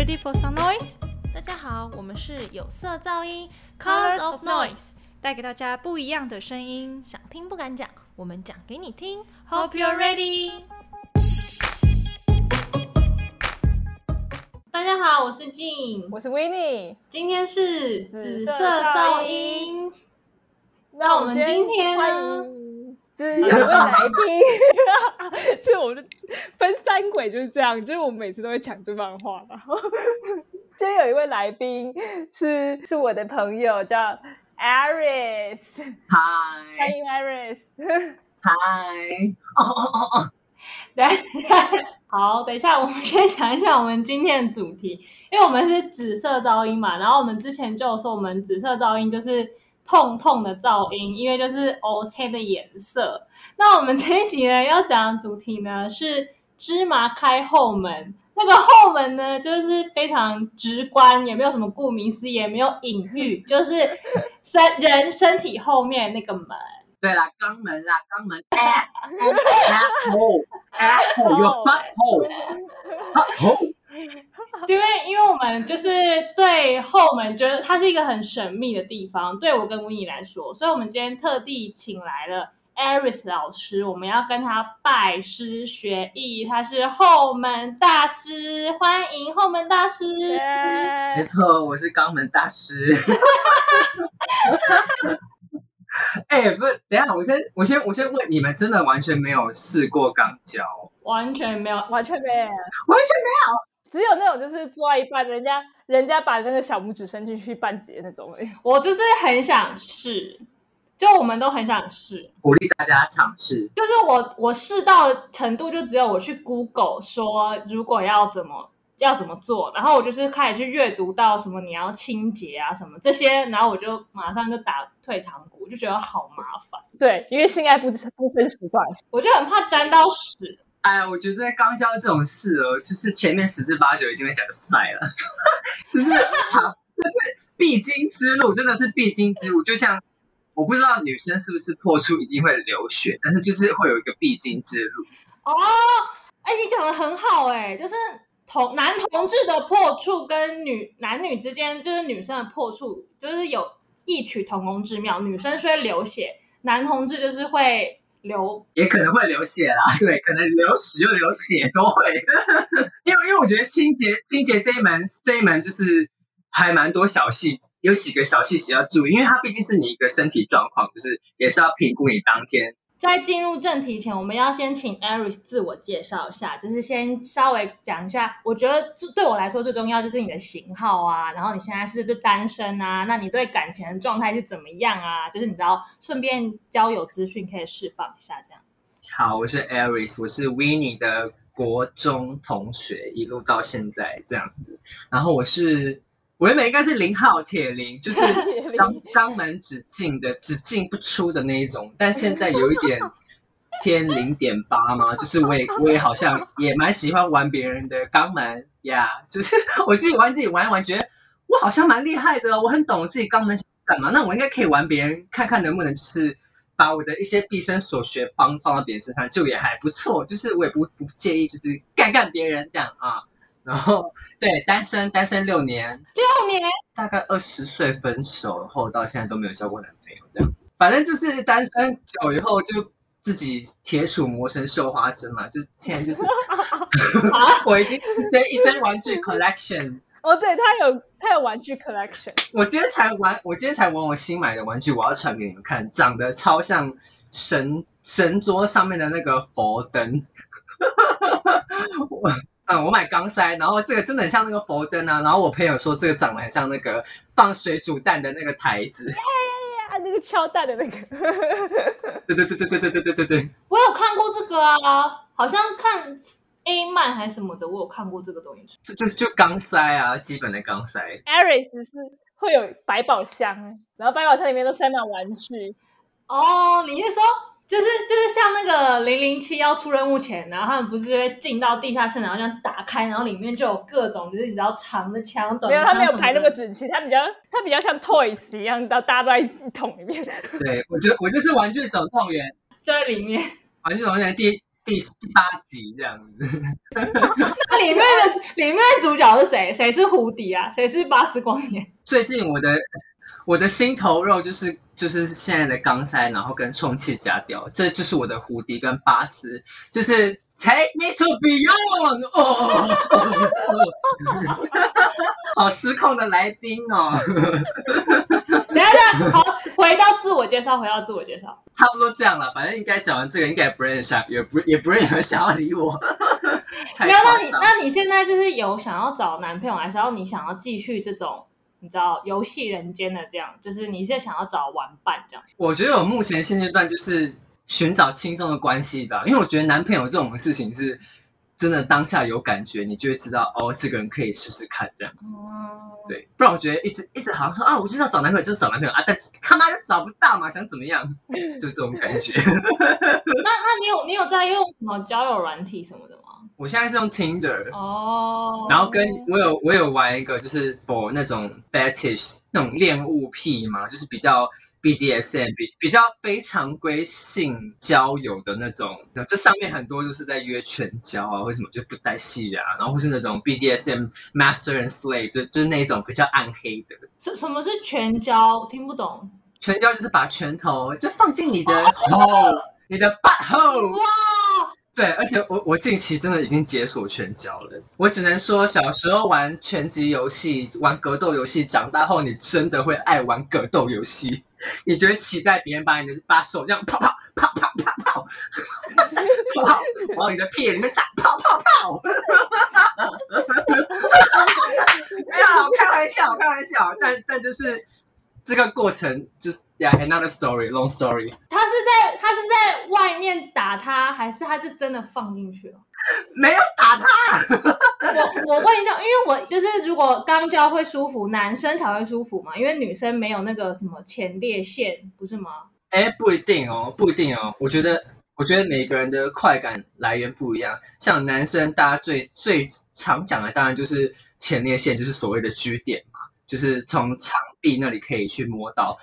Ready for some noise？大家好，我们是有色噪音 Colors of Noise，带给大家不一样的声音。想听不敢讲，我们讲给你听。Hope you're ready。大家好，我是静，我是 w i n n i e 今天是紫色噪噪音。那我们今天呢欢迎，就是有一位来宾，就是我们分三轨就是这样，就是我们每次都会抢对方的话，然 后今天有一位来宾是是我的朋友，叫 Iris，欢嗨迎 Iris。嗨，哦哦哦哦，等一下，好，等一下，我们先讲一下我们今天的主题，因为我们是紫色噪音嘛，然后我们之前就有说，我们紫色噪音就是痛痛的噪音，因为就是 O C 的颜色。那我们这一集呢要讲的主题呢是芝麻开后门。那个后门呢，就是非常直观，也没有什么顾名思义，也没有隐喻，就是身人身体后面那个门。对啦，肛门啦，肛门，asshole asshole your butthole butthole，因为因为我们就是对后门觉得它是一个很神秘的地方，对我跟 w i n n 来说，所以我们今天特地请来了 Aris 老师，我们要跟他拜师学艺，他是后门大师，欢迎后门大师。没错，我是肛门大师。哎、不是，等一下，我先，我先，我先问你们，真的完全没有试过肛交？完全没有，完全没有，完全只有那种就是做到一半，人家人家把那个小拇指伸进去半截那种。我就是很想试，就我们都很想试。鼓励大家尝试。就是我我试到程度，就只有我去 Google 说如果要怎么要怎么做，然后我就是开始去阅读到什么你要清洁啊什么这些，然后我就马上就打退堂鼓，就觉得好麻烦，对，因为性爱不不分时段。我就很怕沾到屎。哎呀，我觉得刚交这种事哦，就是前面十之八九一定会讲塞了，就是，就是必经之路，真的是必经之路。就像我不知道女生是不是破处一定会流血，但是就是会有一个必经之路。哦，哎，你讲的很好哎、就是同男同志的破处跟女男女之间，就是女生的破处，就是有异曲同工之妙。女生是会流血，男同志就是会流。也可能会流血啦，对，可能流屎又流血都会，因为因为我觉得清洁清洁这一门这一门就是还蛮多小细，有几个小细节要注意，因为它毕竟是你一个身体状况，就是也是要评估你当天在进入正题前，我们要先请 Aris 自我介绍一下，就是先稍微讲一下。我觉得对我来说最重要就是你的型号啊，然后你现在是不是单身啊？那你对感情的状态是怎么样啊？就是你知道，顺便交友资讯可以释放一下，这样。好，我是 Aris，我是 w i n n i e 的国中同学，一路到现在这样子。然后我是我原本应该是零号铁零，就是肛肛门只进的只进不出的那一种，但现在有一点 偏零点八嘛，就是我也我也好像也蛮喜欢玩别人的肛门呀就是 我自己玩自己玩一玩，觉得我好像蛮厉害的哦，我很懂自己肛门想干嘛，那我应该可以玩别人，看看能不能就是。把我的一些毕生所学放放到别人身上，就也还不错。就是我也不不介意，就是干干别人这样啊。然后对单身单身六年，六年，大概二十岁分手后到现在都没有交过男朋友，这样。反正就是单身久以后就自己铁杵磨成绣花针嘛，就现在就是 我已经一堆一堆玩具 collection。哦，对他有他有玩具 collection，我今天才玩，我今天才玩我新买的玩具，我要传给你们看，长得超像神神桌上面的那个佛灯。我 嗯，我买钢塞，然后这个真的很像那个佛灯啊。然后我朋友说这个长得很像那个放水煮蛋的那个台子。啊，那个敲蛋的那个，对对对对对对对对对对。我有看过这个啊，好像看 A 漫还是什么的，我有看过这个东西。就就就钢塞啊，基本的钢塞。Aris 是会有百宝箱，然后百宝箱里面都塞满玩具。哦，你是说就是就是像那个零零七要出任务前，然后他们不是会进到地下室，然后这样打开，然后里面就有各种就是你知道长的枪、短没有，他没有排那么整齐，他比较他比较像 Toys 一样，到大家都在一桶里面。对我就我就是玩具总动员，就在里面。玩具总动员第第第八集这样子。那里面的里面的主角是谁？谁是胡迪啊？谁是巴斯光年？最近我的我的心头肉就是就是现在的钢塞，然后跟充气夹掉，这就是我的胡迪跟巴斯，就是 Take me to beyond 哦，好失控的来宾哦，等一下，好，回到自我介绍，回到自我介绍。差不多这样了，反正应该讲完这个，应该也不认识，也不也不认识想要理我。太没有，那你那你现在就是有想要找男朋友，还是要你想要继续这种你知道游戏人间的这样？就是你是想要找玩伴这样？我觉得我目前现阶段就是寻找轻松的关系吧，因为我觉得男朋友这种事情是真的当下有感觉，你就会知道哦，这个人可以试试看这样子。哦，对，不然我觉得一直一直好像说啊，我就是要找男朋友，就是找男朋友啊，但他妈就找不到嘛，想怎么样，就这种感觉。那那你有你有在用什么交友软体什么的吗？我现在是用 Tinder，、哦，然后跟我有我有玩一个就是 for 那种 fetish 那种恋物癖嘛，就是比较 BDSM 比比较非常规性交友的那种，这上面很多就是在约全交啊，或什么就不带戏啊，然后或是那种 BDSM master and slave 就就是那种比较暗黑的。什什么是全交？听不懂。全交就是把拳头就放进你的 hole，你的 butt hole。哇，对，而且我我近期真的已经解锁拳脚了。我只能说，小时候玩拳击游戏、玩格斗游戏，长大后你真的会爱玩格斗游戏。你觉得期待别人把你的把手这样啪啪啪啪啪啪，啪啪往你的屁眼里面打啪啪啪？没有，开玩笑，开玩笑。但但就是这个过程，就是 yeah another story, long story。他是在他是在外面打他，还是他是真的放进去了？没有打他。我我问一下，因为我就是如果肛交会舒服，男生才会舒服嘛，因为女生没有那个什么前列腺，不是吗？哎，不一定哦，不一定哦。我觉得，我觉得每个人的快感来源不一样。像男生，大家最最常讲的，当然就是前列腺，就是所谓的 G 点嘛，就是从墙壁那里可以去摸到。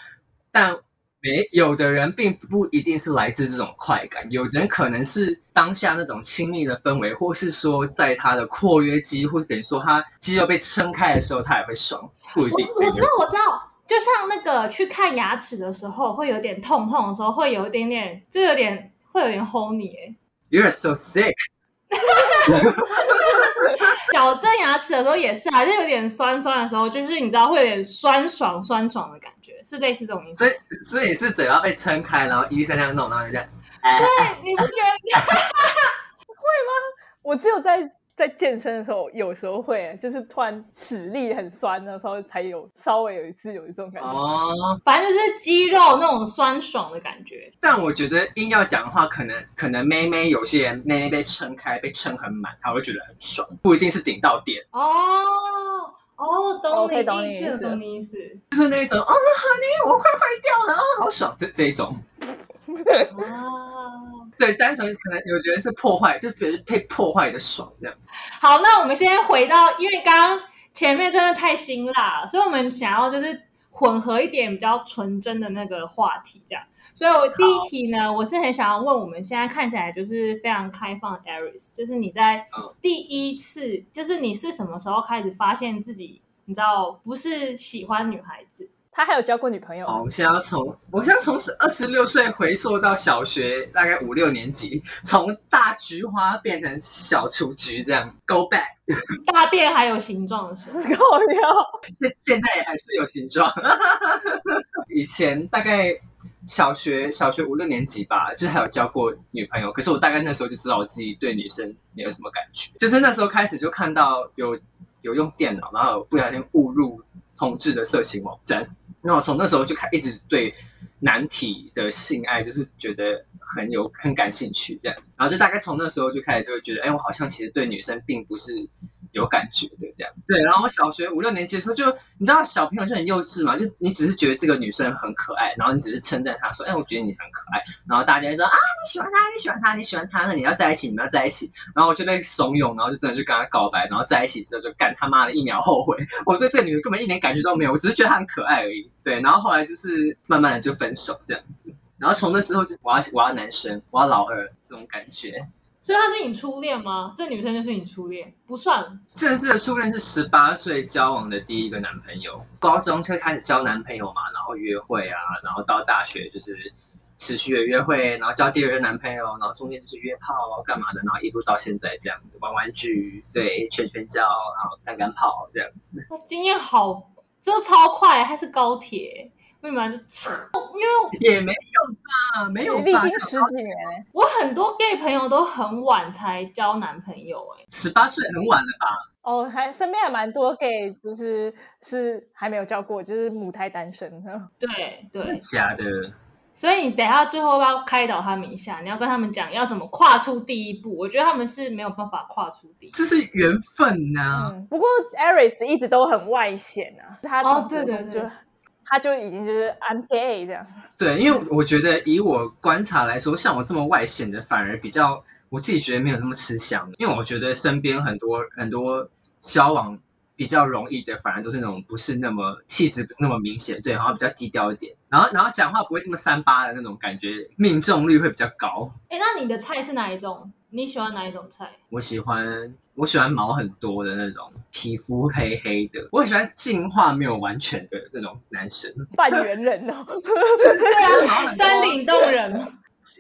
但没有的人并不一定是来自这种快感，有人可能是当下那种亲密的氛围，或是说在他的括约肌，或是等于说他肌肉被撑开的时候，他也会爽，不一定。我我知道我知道，就像那个去看牙齿的时候，会有点痛痛的时候，会有一点点，就有点会有点齁你哎。You're so sick。矫正牙齿的时候也是还是有点酸酸的时候，就是你知道会有点酸爽酸爽的感觉，是类似这种意思所。以所以是嘴巴被撑开，然后医生这样弄，然后就这样。哎对，你不觉得 会吗？我只有在在健身的时候，有时候会，就是突然使力很酸的时候，才有稍微有一次有一种感觉。哦，反正就是肌肉那种酸爽的感觉。但我觉得硬要讲的话，可能可能妹妹有些人妹妹被撑开，被撑很满，她会觉得很爽，不一定是顶到点，哦哦，懂你意思，懂你意思懂你意思。就是那种哦，honey，我快坏掉了，哦，好爽，这这一种。啊，对，单纯可能有的人是破坏，就觉得被破坏的爽这样。好，那我们先回到，因为刚刚前面真的太辛辣，所以我们想要就是混合一点比较纯真的那个话题，这样。所以我第一题呢，我是很想要问我们现在看起来就是非常开放的 Aris，就是你在嗯第一次，就是你是什么时候开始发现自己，你知道不是喜欢女孩子？他还有交过女朋友好，啊我们现在要从，我现在从二十六岁回溯到小学大概五六年级，从大菊花变成小雏菊这样，go back。大便还有形状的时候，靠腰，现现在也还是有形状。以前大概小学小学五六年级吧，就是还有交过女朋友，可是我大概那时候就知道我自己对女生没有什么感觉，就是那时候开始就看到有有用电脑，然后不小心误入同志的色情网站，那我从那时候就开一直对男体的性爱就是觉得很有很感兴趣这样，然后就大概从那时候就开始就会觉得，哎，我好像其实对女生并不是有感觉的这样。对，然后我小学五六年级的时候就，你知道小朋友就很幼稚嘛，就你只是觉得这个女生很可爱，然后你只是称赞她说，哎，我觉得你很可爱，然后大家就说啊，你喜欢她，你喜欢她，你喜欢她，那你要在一起，你要在一起，然后我就被怂恿，然后就真的就跟她告白，然后在一起之后就干他妈的一秒后悔，我对这个女的根本一点感觉都没有，我只是觉得她很可爱而已。对，然后后来就是慢慢的就分手这样子。然后从那时候就是我要我要男生，我要老二这种感觉，所以她是你初恋吗？这女生就是你初恋？不算。正式的初恋是十八岁交往的第一个男朋友，高中才开始交男朋友嘛，然后约会啊，然后到大学就是持续的约会，然后交第二任男朋友，然后中间就是约炮啊干嘛的，然后一路到现在这样子玩玩具，对，圈圈交，然后干干炮这样子。那经验好，真的超快，还是高铁。为什么就？因为也没有吧，没有吧。历经十几年，我很多 gay 朋友都很晚才交男朋友，哎，十八岁很晚了吧？哦，还身边还蛮多 gay，就是是还没有交过，就是母胎单身。对 对，真的假的？所以你等下最后要不要开导他们一下？你要跟他们讲要怎么跨出第一步。我觉得他们是没有办法跨出第一步，这是缘分呐。不过 Aris 一直都很外显啊，他哦对对对。他就已经就是 I'm gay 这样。对，因为我觉得以我观察来说，像我这么外显的，反而比较我自己觉得没有那么吃香。因为我觉得身边很多很多交往比较容易的，反而都是那种不是那么气质不是那么明显，对，然后比较低调一点，然后然后讲话不会这么三八的那种感觉，命中率会比较高。哎，那你的菜是哪一种？你喜欢哪一种菜？我喜欢我喜欢毛很多的那种，皮肤黑黑的。我很喜欢进化没有完全的那种男生，半圆人哦。对啊，山顶洞人。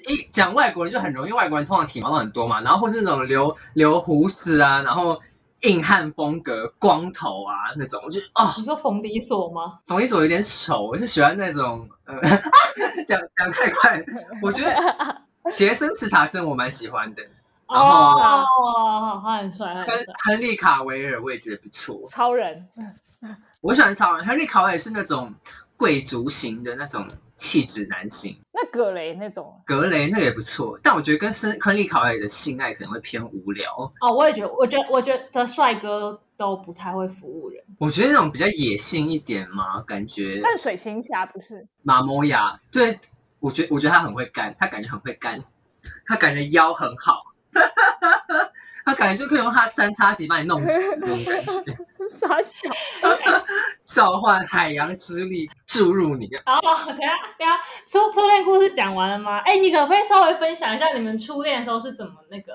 一讲外国人就很容易，外国人通常体毛都很多嘛，然后或是那种留留胡子啊，然后硬汉风格、光头啊那种，我就哦。你说冯迪索吗？冯迪索有点丑，我是喜欢那种呃，讲讲太快，我觉得 杰森·斯塔森我蛮喜欢的。哦，他很帅，跟亨利卡维尔我也觉得不错。超人，我喜欢超人。亨利卡维尔是那种贵族型的那种气质男性。那格雷那种，格雷那个也不错，但我觉得跟森亨利卡维尔的性爱可能会偏无聊。哦，我也觉得，我觉得，我觉得帅哥都不太会服务人。我觉得那种比较野性一点嘛，感觉。但水行侠不是？马摩亚，对我觉得，我觉得他很会干，他感觉很会干，他感觉腰很好。他感觉就可以用他三叉戟把你弄死那种感觉，傻笑，召唤海洋之力注入你。哦，等下等下，初初恋故事讲完了吗？哎，你可不可以稍微分享一下你们初恋的时候是怎么那个，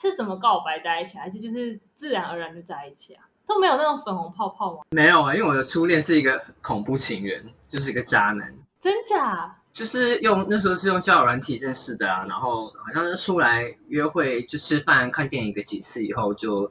是怎么告白在一起，还是就是自然而然就在一起啊？都没有那种粉红泡泡吗？没有啊，因为我的初恋是一个恐怖情人，就是一个渣男。真假？就是用那时候是用交友软体认识的啊，然后好像是出来约会就吃饭看电影个几次以后就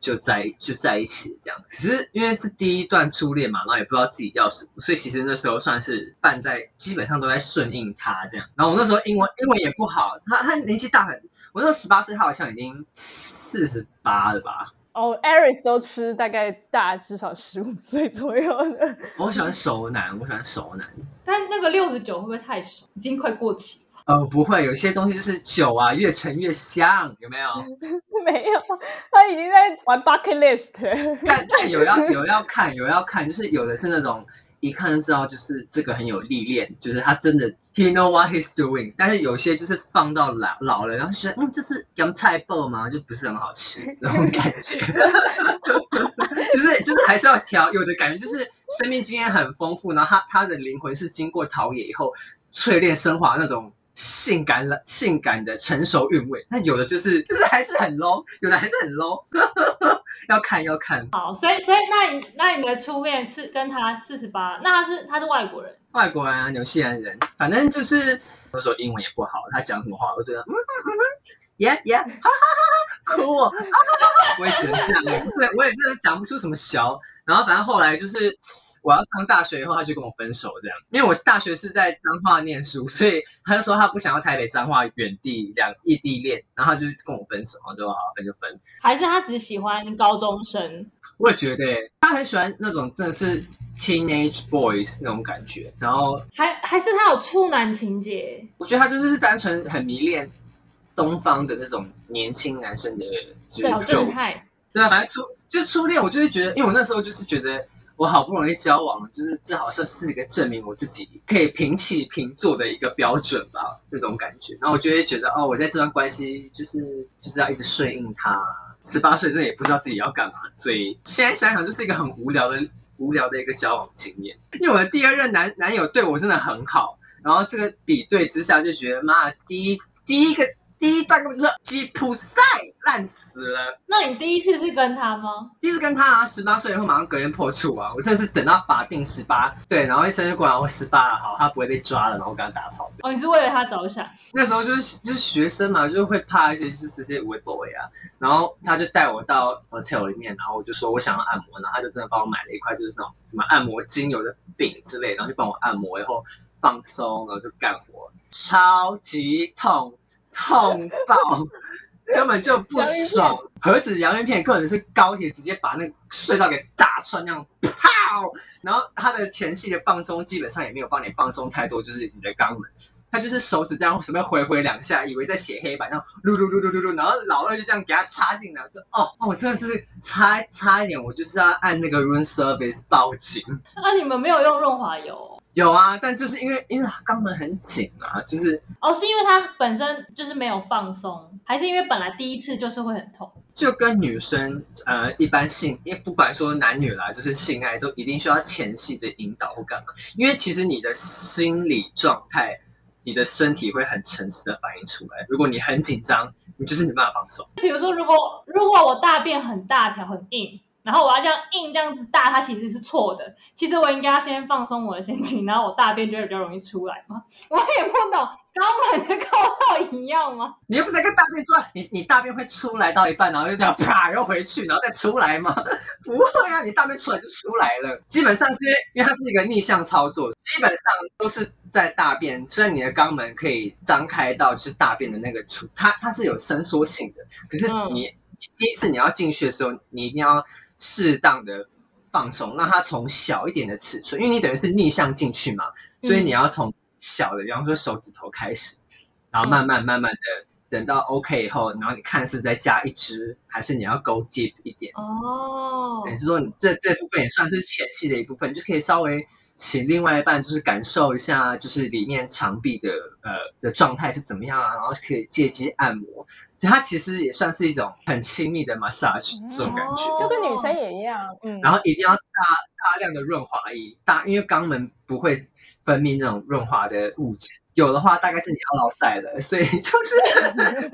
就在就在一起这样。只是因为是第一段初恋嘛，然后也不知道自己要什么，所以其实那时候算是伴在基本上都在顺应他这样。然后我那时候英文英文也不好，他他年纪大很，我那时候十八岁，他好像已经四十八了吧。哦，Aris 都吃大概大至少十五岁左右的。我喜欢熟男，我喜欢熟男。但那个六十九会不会太熟？已经快过期呃，不会，有些东西就是酒啊，越陈越香，有没有？没有，他已经在玩 bucket list。但但有要有要看，有要看，就是有的是那种。一看就知道，就是这个很有历练，就是他真的 he know what he's doing。但是有些就是放到老老了，然后觉得嗯，这是洋菜爆吗？就不是很好吃这种感觉。就是就是还是要调，有的感觉就是生命经验很丰富，然后他他的灵魂是经过陶冶以后淬炼升华那种。性感了，性感的成熟韵味。那有的就是，就是还是很 low，有的还是很 low。要看要看。好，所以所以那你那你的初恋是跟他四十八，那他是他是外国人？外国人啊，纽西兰人。反正就是那时候英文也不好，他讲什么话我觉得嗯嗯嗯，yeah yeah，哈哈哈哈，哭我，哈哈哈哈，我也只能这样，对，我也真的讲不出什么小。然后反正后来就是。我要上大学以后，他就跟我分手这样，因为我大学是在彰化念书，所以他就说他不想要台北彰化远地两异地恋，然后他就跟我分手，然后就好分就分。还是他只喜欢高中生？我也觉得，他很喜欢那种真的是 teenage boys 那种感觉，然后还还是他有处男情节？我觉得他就是单纯很迷恋东方的那种年轻男生的小正太。对啊，反正初就初恋，我就是觉得，因为我那时候就是觉得。我好不容易交往，就是这好像是一个证明我自己可以平起平坐的一个标准吧，那种感觉。然后我就会觉得，哦，我在这段关系就是就是要一直顺应他。十八岁，真的也不知道自己要干嘛，所以现在想想就是一个很无聊的无聊的一个交往经验。因为我的第二任男男友对我真的很好，然后这个比对之下就觉得，妈，第一第一个。第一段根本就是吉普赛烂死了。那你第一次是跟他吗？第一次跟他啊，十八岁以后马上隔天破处啊！我真的是等到法定十八，对，然后医生就过来我十八了，好，他不会被抓了，然后我跟他打炮。哦，你是为了他着想。那时候就是就是学生嘛，就会怕一些就是这些微 boy 啊，然后他就带我到 hotel 里面，然后我就说我想要按摩，然后他就真的帮我买了一块就是那种什么按摩精油的饼之类，然后就帮我按摩，以后放松，然后就干活，超级痛，痛爆，根本就不爽。何止洋芋片，根本是高铁直接把那个隧道给打穿那样，啪！然后他的前戏的放松基本上也没有帮你放松太多，就是你的肛门。他就是手指这样随便挥挥两下，以为在写黑板，然后噜噜噜噜噜噜，然后老二就这样给他插进来，就哦哦，我真的是差差一点，我就是要按那个 room service 报警。那你们没有用润滑油？有啊，但就是因为因为肛门很紧啊，就是哦，是因为它本身就是没有放松，还是因为本来第一次就是会很痛？就跟女生呃一般性，因为不管说男女啦，就是性爱都一定需要前戏的引导或干嘛，因为其实你的心理状态。你的身体会很诚实的反映出来。如果你很紧张，你就是没办法放松。比如说，如果如果我大便很大条很硬，然后我要这样硬这样子大，它其实是错的。其实我应该要先放松我的心情，然后我大便就会比较容易出来嘛。我也不懂。肛门的构造一样吗？你又不是跟大便出来，你你大便会出来到一半，然后就这样啪又回去，然后再出来吗？不会啊，你大便出来就出来了。基本上是因为因为它是一个逆向操作，基本上都是在大便。虽然你的肛门可以张开到就是大便的那个处，它它是有伸缩性的。可是你第一次你要进去的时候，你一定要适当的放松，让它从小一点的尺寸，因为你等于是逆向进去嘛，所以你要从。小的，比方说手指头开始，然后慢慢慢慢的等到 OK 以后，然后你看是再加一支，还是你要 go deep 一点哦。等于是说你这这部分也算是前期的一部分，你就可以稍微请另外一半就是感受一下，就是里面墙壁的呃的状态是怎么样啊，然后可以借机按摩，它其实也算是一种很亲密的 massage 这种感觉，就跟女生也一样。嗯，然后一定要大大量的润滑液，大因为肛门不会。分泌那种润滑的物质，有的话大概是你要老晒了，所以就是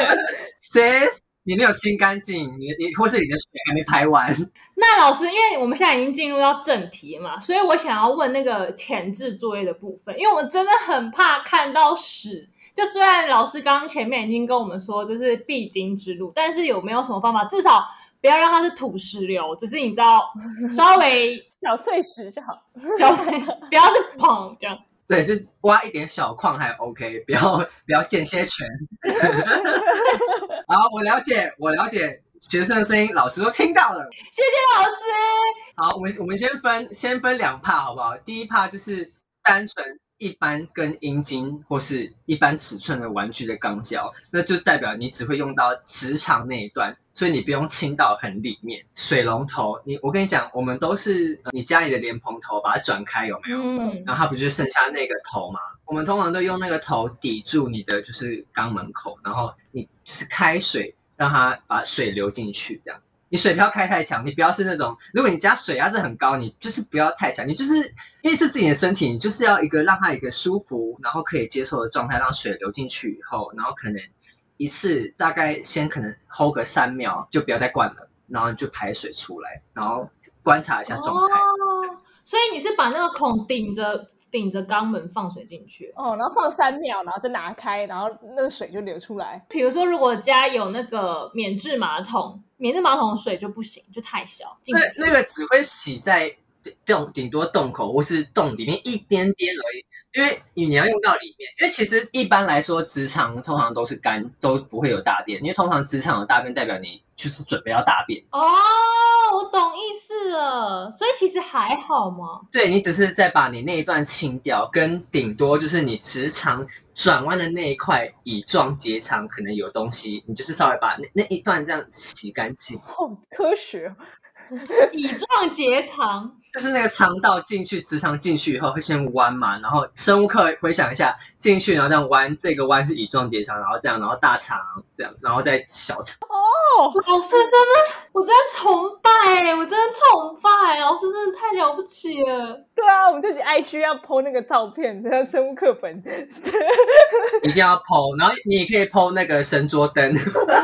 谁你没有清干净，你你或是你的水还没排完。那老师，因为我们现在已经进入到正题嘛，所以我想要问那个前置作业的部分，因为我真的很怕看到屎。就虽然老师刚刚前面已经跟我们说这是必经之路，但是有没有什么方法，至少？不要让它是土石流，只是你知道，稍微 小碎石就好，小碎石不要是砰这样。对，就挖一点小矿还 OK，不要不要间歇泉。好，我了解，我了解，学生的声音老师都听到了，谢谢老师。好，我们我们先分先分两帕好不好？第一帕就是单纯。一般跟阴茎或是一般尺寸的玩具的钢胶，那就代表你只会用到直肠那一段，所以你不用清到很里面。水龙头，你我跟你讲，我们都是你家里的莲蓬头，把它转开有没有？嗯。然后它不就剩下那个头吗？我们通常都用那个头抵住你的就是肛门口，然后你就是开水让它把水流进去，这样。你水不要开太强，你不要是那种，如果你家水压是很高，你就是不要太强，你就是因为是自己的身体，你就是要一个让它一个舒服，然后可以接受的状态，让水流进去以后，然后可能一次大概先可能 hold 个三秒，就不要再灌了，然后就排水出来，然后观察一下状态。哦，所以你是把那个孔顶着。顶着肛门放水进去，哦，然后放三秒，然后再拿开，然后那个水就流出来。比如说，如果家有那个免治马桶，免治马桶水就不行，就太小。那那个只会洗在洞顶多洞口或是洞里面一点点而已，因为你要用到里面。因为其实一般来说，直肠通常都是干，都不会有大便，因为通常直肠有大便代表你就是准备要大便。哦。我懂意思了，所以其实还好嘛。对你只是在把你那一段清掉，跟顶多就是你直肠转弯的那一块乙状结肠可能有东西，你就是稍微把那那一段这样洗干净。好科学，乙状结肠，就是那个肠道进去，直肠进去以后会先弯嘛，然后生物课回想一下，进去然后这样弯，这个弯是乙状结肠，然后这样，然后大肠这样，然后再小肠。哦老师真的，我真的崇拜，我真的崇拜，老师真的太了不起了。对啊，我们这集 IG 要 PO 那个照片，那个生物课本。一定要 PO，然后你也可以 PO 那个神桌灯、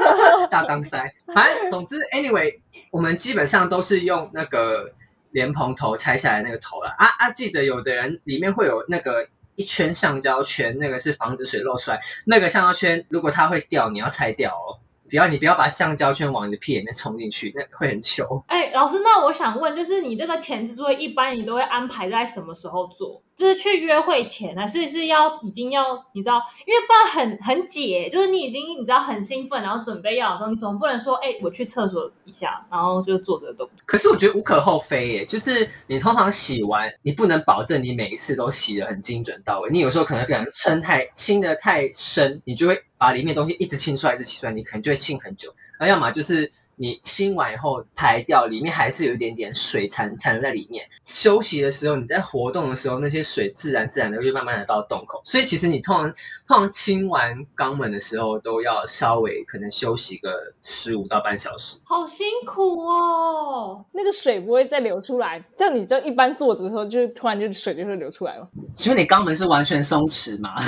大当塞，反正总之，anyway，我们基本上都是用那个莲蓬头拆下来那个头了。啊啊，记得有的人里面会有那个一圈橡胶圈，那个是防止水漏出来。那个橡胶圈如果它会掉，你要拆掉哦。不要你不要把橡胶圈往你的屁里面冲进去，那会很糗。哎，老师，那我想问，就是你这个前置作业一般你都会安排在什么时候做？就是去约会前，还是是要已经要你知道？因为不然很很解，就是你已经你知道很兴奋，然后准备要的时候，你总不能说哎我去厕所一下，然后就做这个动作。可是我觉得无可厚非耶，就是你通常洗完，你不能保证你每一次都洗得很精准到位，你有时候可能不小心撑太清的太深，你就会把里面东西一直清出来，一直清出来，你可能就会清很久。那要么就是你清完以后排掉，里面还是有一点点水残残留在里面。休息的时候，你在活动的时候，那些水自然自然的就慢慢的到洞口。所以其实你通常通常清完肛门的时候，都要稍微可能休息个十五到半小时。好辛苦哦。那个水不会再流出来，这样你就一般坐着的时候，就突然就水就会流出来了。请问你肛门是完全松弛吗？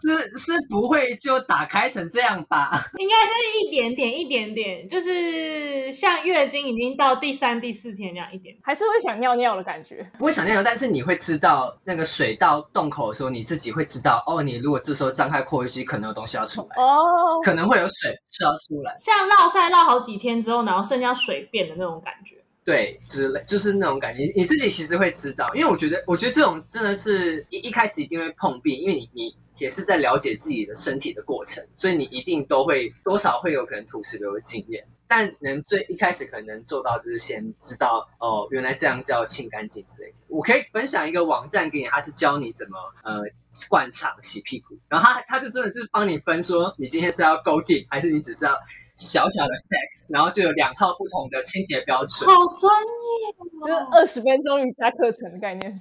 是是不会就打开成这样吧？应该是一点点一点点，就是像月经已经到第三、第四天这样一点。还是会想尿尿的感觉。不会想尿尿，但是你会知道那个水到洞口的时候，你自己会知道哦。你如果这时候张开扩约肌，可能有东西要出来，哦，可能会有水是要出来，像绕赛绕好几天之后，然后剩下水便的那种感觉。对，之类就是那种感觉。你自己其实会知道，因为我觉得，我觉得这种真的是一一开始一定会碰壁，因为你你也是在了解自己的身体的过程，所以你一定都会多少会有可能吐石流的经验。但能最一开始可能能做到就是先知道哦，原来这样叫清干净之类的。我可以分享一个网站给你，他是教你怎么呃灌肠洗屁股，然后他他就真的是帮你分说你今天是要 go deep 还是你只是要小小的 sex，然后就有两套不同的清洁标准。好专业哦，就是二十分钟瑜伽课程的概念。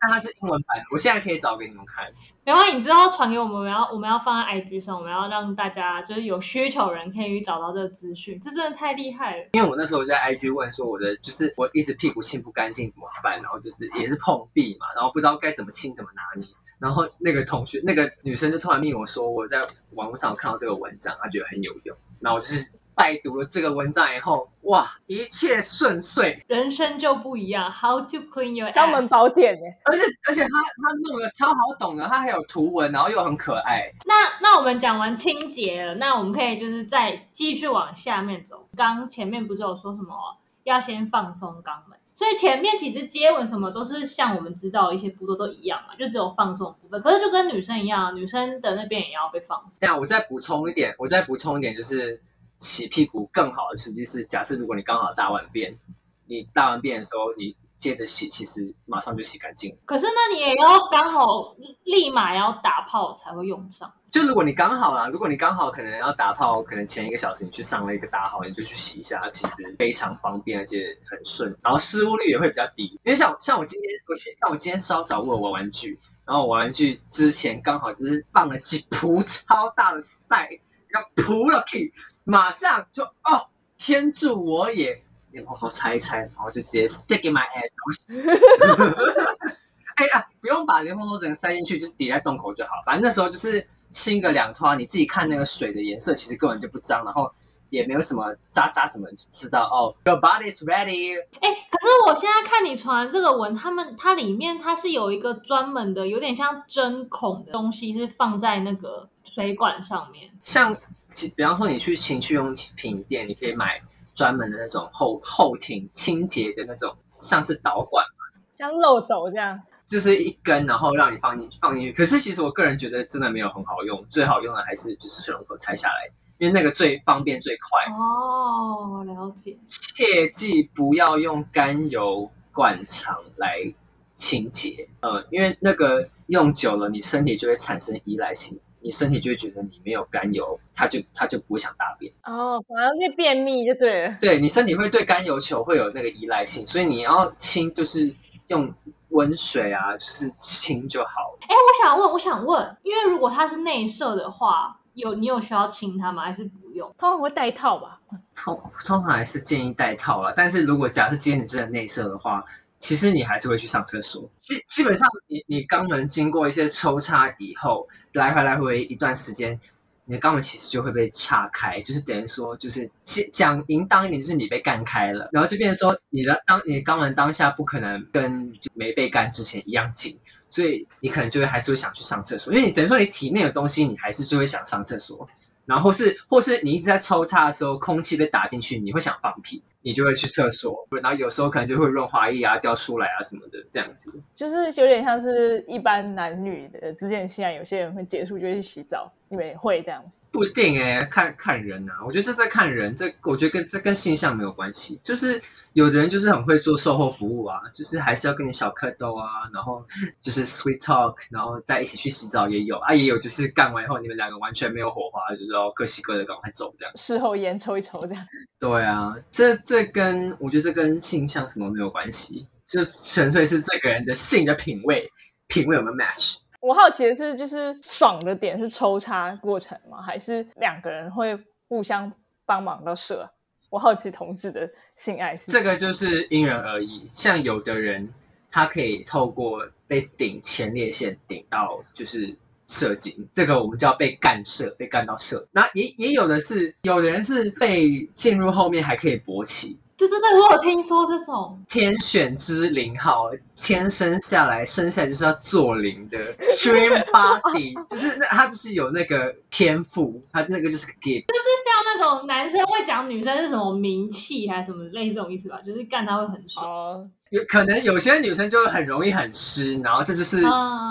但它是英文版的，我现在可以找给你们看。没关系你之后传给我们，我们要我们要放在 IG 上，我们要让大家就是有需求人可以找到这个资讯，这真的太厉害了。因为我那时候在 IG 问说我的就是我一直屁股清不干净怎么办，然后就是也是碰壁嘛，然后不知道该怎么清怎么拿捏，然后那个同学那个女生就突然命我说我在网络上看到这个文章，她觉得很有用，然后我就是拜读了这个文章以后，哇，一切顺遂，人生就不一样，How to clean your 肛门 ass。宝典哎，而且而且他他弄得超好懂的，他还有图文，然后又很可爱。那那我们讲完清洁了，那我们可以就是再继续往下面走。刚前面不是有说什么要先放松肛门，所以前面其实接吻什么都是像我们知道的一些步骤都一样嘛，就只有放松的部分。可是就跟女生一样，女生的那边也要被放松。这样我再补充一点，我再补充一点，就是洗屁股更好的时机是，假设如果你刚好大完便，你大完便的时候你接着洗，其实马上就洗干净。可是那你也要刚好立马要打泡才会用上。就如果你刚好啦，如果你刚好可能要打泡，可能前一个小时你去上了一个大号，你就去洗一下，其实非常方便，而且很顺，然后失误率也会比较低。因为像像我今天，我先像我今天稍早我玩玩具，然后我玩具之前刚好就是放了几扑 超大的塞，要扑了 key，马上就哦，天助我也，然后猜一猜，然后就直接 stick in my ass，哎呀，不用把莲蓬头整个塞进去，就是抵在洞口就好。反正那时候就是清个两拖，你自己看那个水的颜色，其实根本就不脏，然后也没有什么渣渣什么，就知道哦，your body's ready。哎，可是我现在看你传的这个文，他们它里面它是有一个专门的，有点像针孔的东西，是放在那个水管上面。像比方说你去情趣用品店，你可以买专门的那种后后庭清洁的那种，像是导管。像漏斗这样。就是一根，然后让你放进放进去。可是其实我个人觉得真的没有很好用，最好用的还是就是水龙头拆下来，因为那个最方便最快。哦，了解。切记不要用甘油灌肠来清洁，呃，因为那个用久了，你身体就会产生依赖性，你身体就会觉得你没有甘油，它就它就不会想大便。哦，反而会便秘就对了。对你身体会对甘油球会有那个依赖性，所以你要清就是用温水啊，就是清就好。哎，我想问，我想问，因为如果它是内射的话，有你有需要清它吗？还是不用？通常会带套吧。通通常还是建议带套啦，但是如果假设今天你真的内射的话，其实你还是会去上厕所。基基本上你你肛门经过一些抽插以后，来回来回一段时间，你的肛门其实就会被岔开，就是等于说就是讲淫荡一点，就是你被干开了，然后就变成说你的当你的肛门当下不可能跟没被干之前一样紧，所以你可能就会还是会想去上厕所，因为你等于说你体内的东西你还是就会想上厕所。然后是，或是你一直在抽插的时候，空气被打进去，你会想放屁，你就会去厕所。然后有时候可能就会润滑液啊掉出来啊什么的，这样子。就是有点像是一般男女的之间，现在有些人会结束就去洗澡，你们会这样。不一定哎，看看人呐。我觉得这在看人，这我觉得跟这跟性向没有关系。就是有的人就是很会做售后服务啊，就是还是要跟你小蝌蚪啊，然后就是 sweet talk，然后在一起去洗澡也有啊，也有就是干完以后你们两个完全没有火花，就是要各洗各的赶快走这样。事后烟抽一抽这样。对啊，这这跟我觉得这跟性向什么没有关系，就纯粹是这个人的性的品味，品味有没有 match。我好奇的是，就是爽的点是抽插过程吗？还是两个人会互相帮忙到射？我好奇同志的性爱是这个，就是因人而异。像有的人，他可以透过被顶前列腺顶到就是射精，这个我们叫被干射，被干到射。那也也有的是，有的人是被进入后面还可以勃起。对对对，我有听说这种天选之零号，天生下来生下来就是要做零的 dream body，就是那他就是有那个天赋，他那个就是 gift，就是像那种男生会讲女生是什么名气还是什么类似这种意思吧，就是干他会很爽。有可能有些女生就会很容易很湿，然后这就是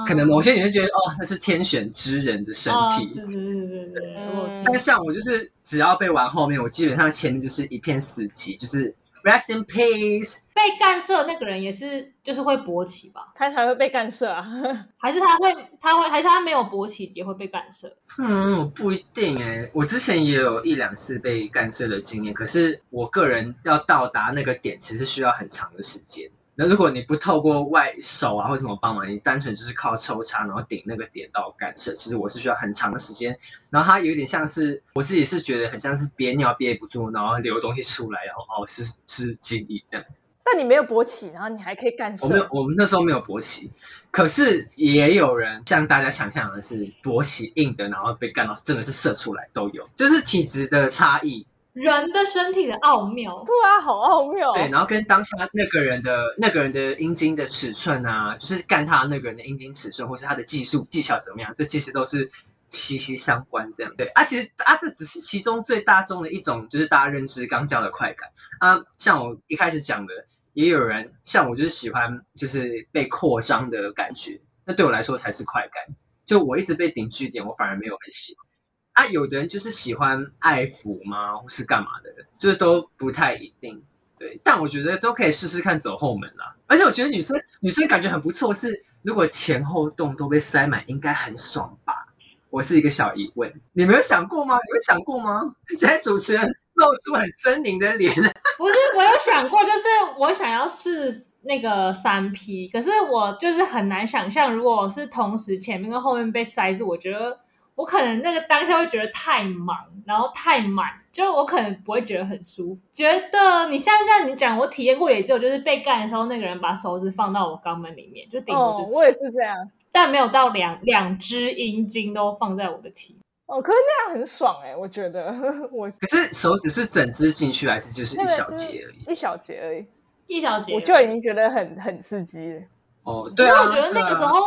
可能某些女生觉得哦，那是天选之人的身体。对对对对对。但像我就是只要被玩后面，我基本上前面就是一片死寂，就是 rest in peace。被干涉那个人也是就是会勃起吧？他才会被干涉啊？还是他会他会还是他没有勃起也会被干涉？嗯，不一定哎，我之前也有一两次被干涉的经验，可是我个人要到达那个点，其实需要很长的时间。那如果你不透过外手啊或什么帮忙，你单纯就是靠抽插，然后顶那个点到干涉，其实我是需要很长的时间。然后它有点像是我自己是觉得很像是憋尿憋不住，然后流东西出来，然后哦是是精液这样子。但你没有勃起，然后你还可以干涉。我们我们那时候没有勃起，可是也有人像大家想象的是勃起硬的，然后被干到真的是射出来都有，就是体质的差异。人的身体的奥妙，对啊，好奥妙。对，然后跟当下那个人的那个人的阴茎的尺寸啊，就是干他那个人的阴茎尺寸，或是他的技术技巧怎么样，这其实都是息息相关。这样对啊，其实啊，这只是其中最大众的一种，就是大家认知刚交的快感啊。像我一开始讲的，也有人像我，就是喜欢就是被扩张的感觉，那对我来说才是快感。就我一直被顶据点，我反而没有很喜欢。啊，有的人就是喜欢爱抚吗，或是干嘛的，就是都不太一定。对，但我觉得都可以试试看走后门啦。而且我觉得女生女生感觉很不错，是如果前后洞都被塞满，应该很爽吧？我是一个小疑问，你没有想过吗？你有想过吗？现在主持人露出很狰狞的脸。不是，我有想过，就是我想要试那个三 P，可是我就是很难想象，如果是同时前面跟后面被塞住，我觉得。我可能那个当下会觉得太忙，然后太满，就我可能不会觉得很舒服。觉得你像这样你讲，我体验过也只有就是被干的时候，那个人把手指放到我肛门里面，就顶多就。我也是这样，但没有到两两只阴茎都放在我的体。哦，可是那样很爽哎，我觉得我。可是手指是整只进去，还是就是一小节而已？一小节而已，一小节，我就已经觉得很很刺激了。哦，对啊，我觉得那个时候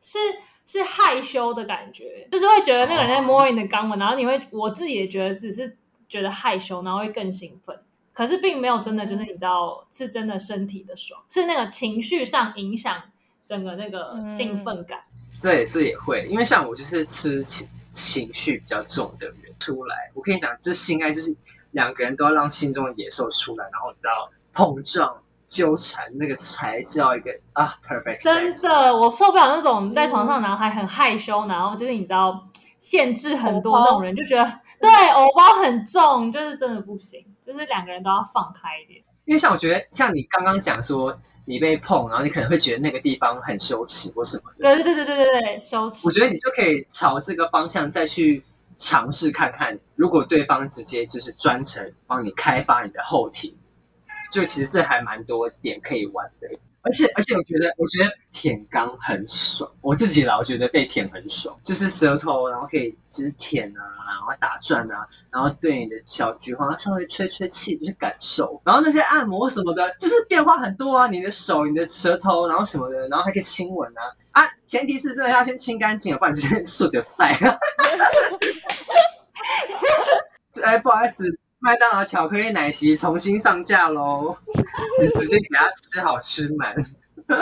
是。是害羞的感觉，就是会觉得那个人在摸你的肛门，然后你会，我自己也觉得只是觉得害羞，然后会更兴奋。可是并没有真的就是你知道，是真的身体的爽，是那个情绪上影响整个那个兴奋感。这这也会，因为像我就是吃情情绪比较重的人出来，我跟你讲，这性爱就是两个人都要让心中的野兽出来，然后你知道碰撞。纠缠那个才叫一个啊，perfect。真的，我受不了那种在床上然后还很害羞，然后就是你知道限制很多那种人，就觉得对偶包很重，就是真的不行，就是两个人都要放开一点。因为像我觉得，像你刚刚讲说你被碰，然后你可能会觉得那个地方很羞耻或什么的，对对对对对对对，羞耻。我觉得你就可以朝这个方向再去尝试看看，如果对方直接就是专程帮你开发你的后庭，就其实这还蛮多点可以玩的。而且而且我觉得我觉得舔肛很爽，我自己老，觉得被舔很爽，就是舌头然后可以就是舔啊，然后打转啊，然后对你的小菊花稍微吹吹气就是感受，然后那些按摩什么的，就是变化很多啊，你的手、你的舌头，然后什么的，然后还可以亲吻啊。啊，前提是真的要先清干净，不然就是漱 就塞。哎，不好意思，麦当劳巧克力奶昔重新上架喽，你直接给他吃好吃满。那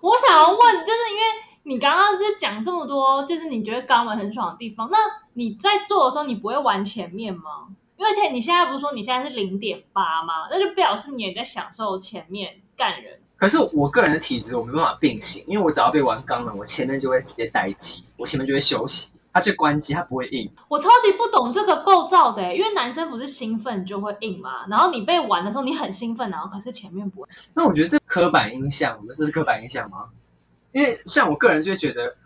我想要问，就是因为你刚刚是讲这么多，就是你觉得肛门很爽的地方，那你在做的时候，你不会玩前面吗？因为而且你现在不是说你现在是零点八吗？那就表示你也在享受前面干人。可是我个人的体质我没办法并行，因为我只要被玩肛门，我前面就会直接待机，我前面就会休息，它就关机，它不会硬。我超级不懂这个构造的欸，因为男生不是兴奋就会硬嘛，然后你被玩的时候你很兴奋，然后可是前面不会。那我觉得这刻板印象，这是刻板印象吗？因为像我个人就觉得，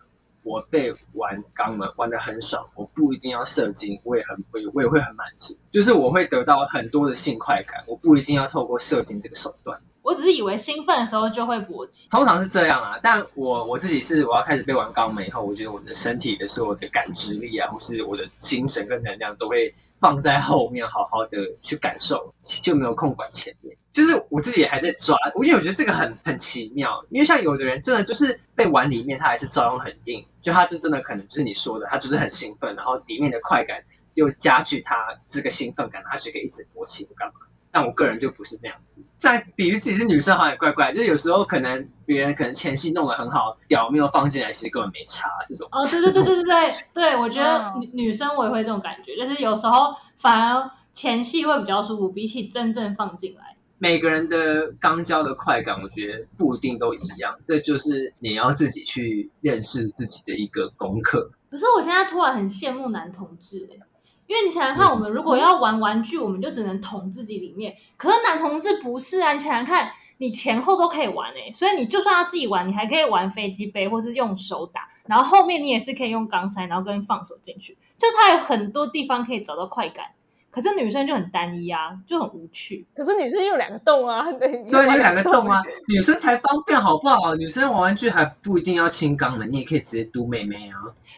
我被玩肛门玩的很爽，我不一定要射精，我也很我也我也会很满足，就是我会得到很多的性快感，我不一定要透过射精这个手段。我只是以为兴奋的时候就会勃起。通常是这样啊，但我我自己是我要开始被玩肛门以后，我觉得我的身体的所有的感知力啊，或是我的精神跟能量都会放在后面，好好的去感受，就没有空管前面。就是我自己还在抓，因为我觉得这个很很奇妙，因为像有的人真的就是被玩里面，他还是照样很硬，就他就真的可能就是你说的，他就是很兴奋，然后里面的快感又加剧他这个兴奋感，他就可以一直勃起不干嘛。但我个人就不是那样子。在比喻自己是女生好像也怪怪，就是有时候可能别人可能前戏弄得很好，屌没有放进来，其实根本没差这种。哦，对对对对对对对，我觉得嗯女女生我也会这种感觉，就是有时候反而前戏会比较舒服，比起真正放进来。每个人的刚交的快感，我觉得不一定都一样，这就是你要自己去认识自己的一个功课。可是我现在突然很羡慕男同志哎、因为你想想看，我们如果要玩玩具，我们就只能捅自己里面。可是男同志不是啊，你想想看，你前后都可以玩哎、所以你就算要自己玩，你还可以玩飞机杯，或是用手打，然后后面你也是可以用钢塞，然后跟放手进去，就它有很多地方可以找到快感。可是女生就很单一啊，就很无趣。可是女生有两个洞啊，对，对，有两个洞啊，女生才方便好不好？女生玩玩具还不一定要清钢门，你也可以直接嘟妹妹啊。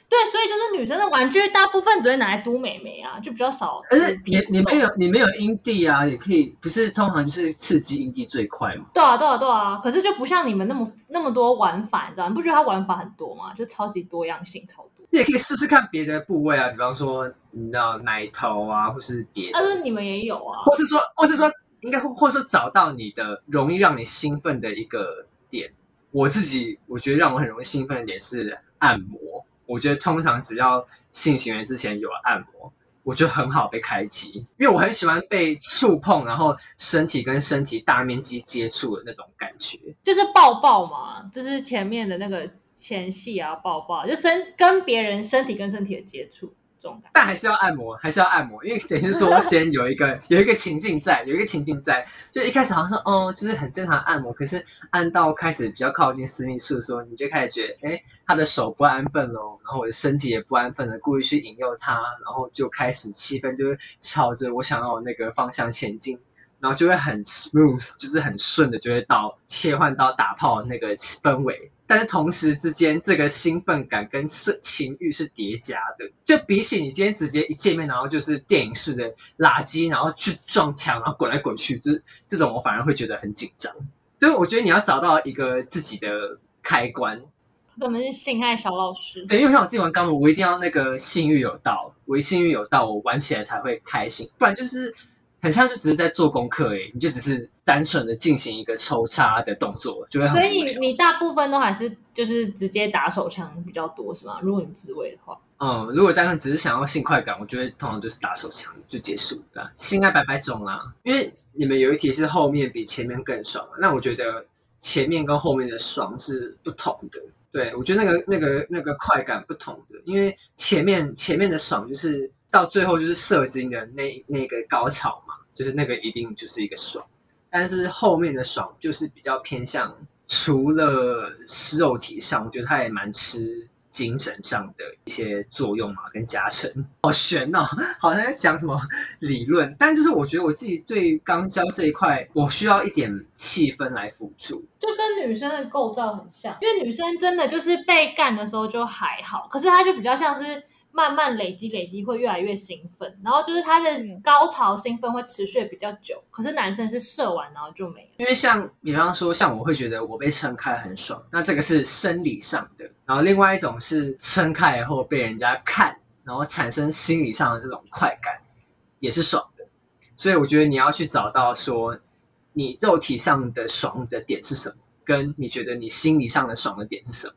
对，所以就是女生的玩具大部分只会拿来嘟妹妹啊，就比较少。可是你你没有你没有阴蒂啊，也可以，不是通常就是刺激阴蒂最快嘛？对啊，对啊，对啊。可是就不像你们那么那么多玩法，你知道？你不觉得它玩法很多吗？就超级多样性，超多。你也可以试试看别的部位啊，比方说你知道奶头啊，或是别的但是你们也有啊。或是说，或是说，应该或或是说找到你的容易让你兴奋的一个点。我自己我觉得让我很容易兴奋的点是按摩。我觉得通常只要性行为之前有按摩，我就很好被开机，因为我很喜欢被触碰，然后身体跟身体大面积接触的那种感觉。就是抱抱嘛，就是前面的那个前戏啊，抱抱，就身跟别人身体跟身体的接触这种感。但还是要按摩，还是要按摩，因为等于说先有一个有一个情境在，有一个情境在，就一开始好像说，哦，就是很正常按摩，可是按到开始比较靠近私密处的时候，你就开始觉得，哎，他的手不安分喽，然后我的身体也不安分了，故意去引诱他，然后就开始气氛就是朝着我想要的那个方向前进。然后就会很 smooth，就是很顺的，就会到切换到打炮那个氛围。但是同时之间，这个兴奋感跟色情欲是叠加的。就比起你今天直接一见面，然后就是电影式的垃圾，然后去撞墙，然后滚来滚去，就是这种我反而会觉得很紧张。所以我觉得你要找到一个自己的开关。我们是性爱小老师。对，因为像我自己玩钢门，我一定要那个性欲有到，我一性欲有到，我玩起来才会开心，不然就是。很像就只是在做功课诶，你就只是单纯的进行一个抽插的动作，就会很所以你你大部分都还是就是直接打手枪比较多是吗？如果你自慰的话，嗯，如果单纯只是想要性快感，我觉得通常就是打手枪就结束了。性爱百百种啦，因为你们有一题是后面比前面更爽，那我觉得前面跟后面的爽是不同的。对，我觉得那个那个那个快感不同的，因为前面前面的爽就是到最后就是射精的那那个高潮嘛，就是那个一定就是一个爽，但是后面的爽就是比较偏向除了吃肉体上，我觉得它也蛮吃精神上的一些作用嘛，跟加成。好悬哦，好像在讲什么理论，但就是我觉得我自己对肛交这一块，我需要一点气氛来辅助。就跟女生的构造很像，因为女生真的就是被干的时候就还好，可是她就比较像是慢慢累积累积会越来越兴奋，然后就是他的嗯高潮兴奋会持续得比较久，可是男生是射完然后就没了。因为像比方说，像我会觉得我被撑开很爽，那这个是生理上的；然后另外一种是撑开以后被人家看，然后产生心理上的这种快感，也是爽的。所以我觉得你要去找到说，你肉体上的爽的点是什么，跟你觉得你心理上的爽的点是什么，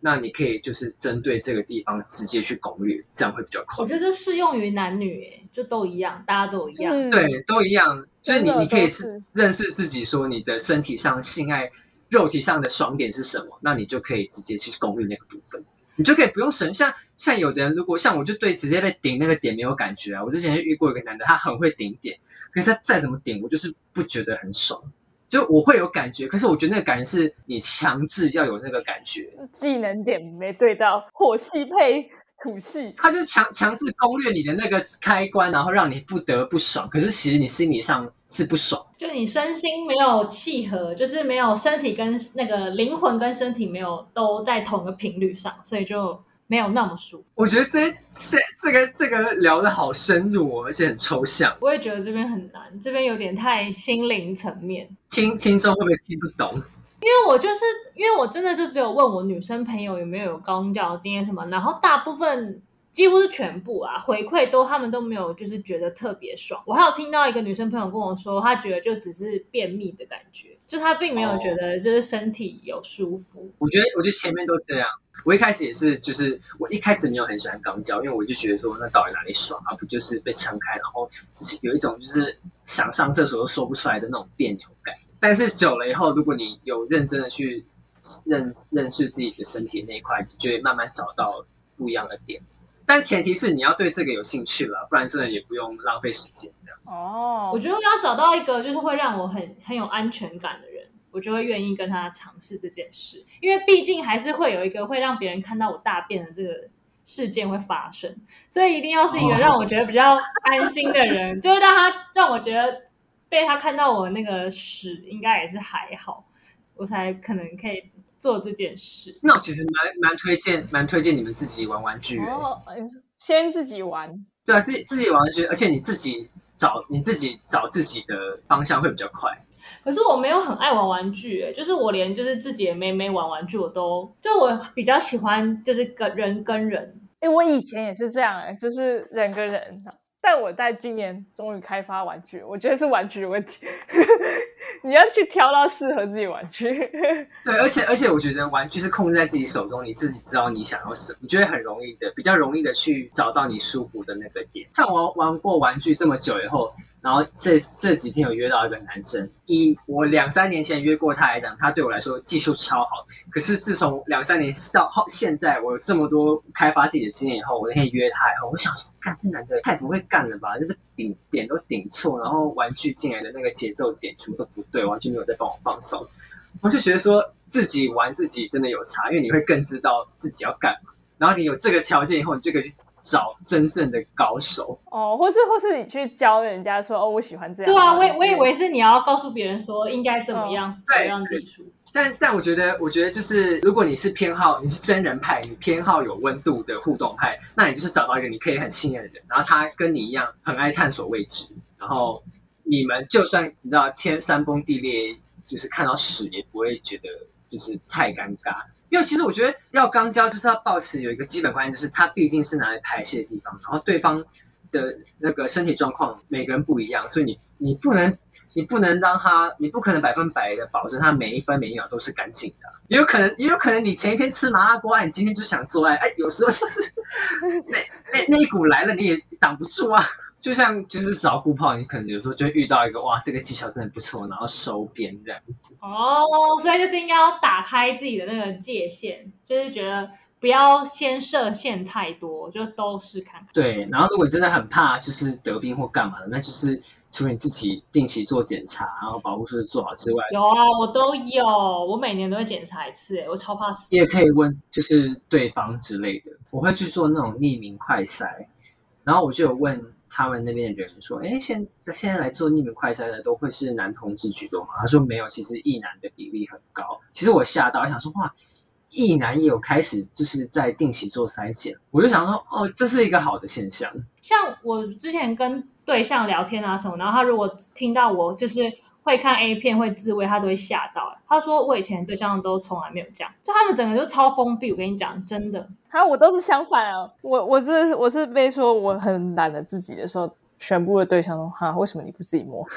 那你可以就是针对这个地方直接去攻略，这样会比较快我。觉得这适用于男女，诶，就都一样，大家都一样。嗯，对，都一样，所以你你可以是是认识自己，说你的身体上性爱、肉体上的爽点是什么，那你就可以直接去攻略那个部分，你就可以不用省。像像有的人，如果像我就对直接被顶那个点没有感觉啊，我之前就遇过一个男的，他很会顶点，可是他再怎么顶，我就是不觉得很爽。就我会有感觉，可是我觉得那个感觉是你强制要有那个感觉，技能点没对到，火系配土系，他就是强强制攻略你的那个开关，然后让你不得不爽，可是其实你心理上是不爽。就你身心没有契合，就是没有身体跟那个灵魂跟身体没有都在同一个频率上，所以就没有那么舒服。我觉得这这这个这个聊的好深入哦，而且很抽象，我也觉得这边很难，这边有点太心灵层面。听听众会不会听不懂？因为我就是因为我真的就只有问我女生朋友有没有有高教经验什么，然后大部分几乎是全部啊回馈都他们都没有就是觉得特别爽。我还有听到一个女生朋友跟我说，她觉得就只是便秘的感觉，就他并没有觉得就是身体有舒服。我觉得我觉得前面都这样，我一开始也是，就是我一开始没有很喜欢肛交，因为我就觉得说那到底哪里爽啊？不就是被撑开，然后就是有一种就是想上厕所都说不出来的那种别扭感。但是久了以后，如果你有认真的去认认识自己的身体那一块，你就会慢慢找到不一样的点。但前提是你要对这个有兴趣了，不然真的也不用浪费时间这样。哦，我觉得要找到一个就是会让我很很有安全感的人，我就会愿意跟他尝试这件事，因为毕竟还是会有一个会让别人看到我大便的这个事件会发生，所以一定要是一个让我觉得比较安心的人，就是让他让我觉得被他看到我那个屎应该也是还好，我才可能可以做这件事。那我其实蛮蛮推荐蛮推荐你们自己玩玩具、欸，哦，先自己玩，对啊，自己自己玩玩具，而且你自己找你自己找自己的方向会比较快。可是我没有很爱玩玩具、欸，就是我连就是自己的妹妹玩玩具我都，就我比较喜欢就是跟人跟人，哎，我以前也是这样，哎，就是人跟人，但我在今年终于开发玩具，我觉得是玩具的问题，你要去挑到适合自己玩具。对，而且而且我觉得玩具是控制在自己手中，你自己知道你想要什么，你就会很容易的，比较容易的去找到你舒服的那个点。像我玩过玩具这么久以后，然后这这几天有约到一个男生，以我两三年前约过他来讲，他对我来说技术超好。可是自从两三年到后现在，我有这么多开发自己的经验以后，我那天约他以后，我想说，干这男的太不会干了吧？这个顶点都顶错，然后玩具进来的那个节奏点全部都不对，完全没有在帮我放松。我就觉得说自己玩自己真的有差，因为你会更知道自己要干嘛。然后你有这个条件以后，你就可以去找真正的高手。哦，或是或是你去教人家说，哦，我喜欢这样。对啊，我我以为是你要告诉别人说应该怎么样，才对让自己舒服。但但我觉得，我觉得就是，如果你是偏好你是真人派，你偏好有温度的互动派，那你就是找到一个你可以很信任的人，然后他跟你一样很爱探索未知，然后你们就算你知道天山崩地裂，就是看到屎也不会觉得就是太尴尬。因为其实我觉得要肛交就是要保持有一个基本观念，就是它毕竟是拿来排泄的地方，然后对方的那个身体状况每个人不一样，所以你你不能你不能让他，你不可能百分百的保证他每一分每一秒都是干净的，也有可能也有可能你前一天吃麻辣锅，你今天就想做爱，哎，有时候就是 那那那一股来了你也挡不住啊，就像就是找顾炮，你可能有时候就会遇到一个哇，这个技巧真的不错，然后收编这样子。哦，所以就是应该要打开自己的那个界限，就是觉得不要先设限太多，就都试看看。对，然后如果你真的很怕就是得病或干嘛的，那就是除了你自己定期做检查，然后保护措施做好之外，有啊，我都有，我每年都会检查一次，哎，我超怕死。你也可以问就是对方之类的。我会去做那种匿名快筛，然后我就有问他们那边的人说，哎，现现在来做匿名快筛的都会是男同志居多吗？他说没有，其实异男的比例很高。其实我吓到，我想说哇。异男也有开始就是在定期做筛检，我就想说，哦，这是一个好的现象。像我之前跟对象聊天啊什么，然后他如果听到我就是会看 A 片会自慰，他都会吓到。他说我以前对象都从来没有这样，就他们整个就超封闭。我跟你讲，真的。哈，我都是相反啊，我我是我是被说我很懒得自己的时候，全部的对象都哈，为什么你不自己摸？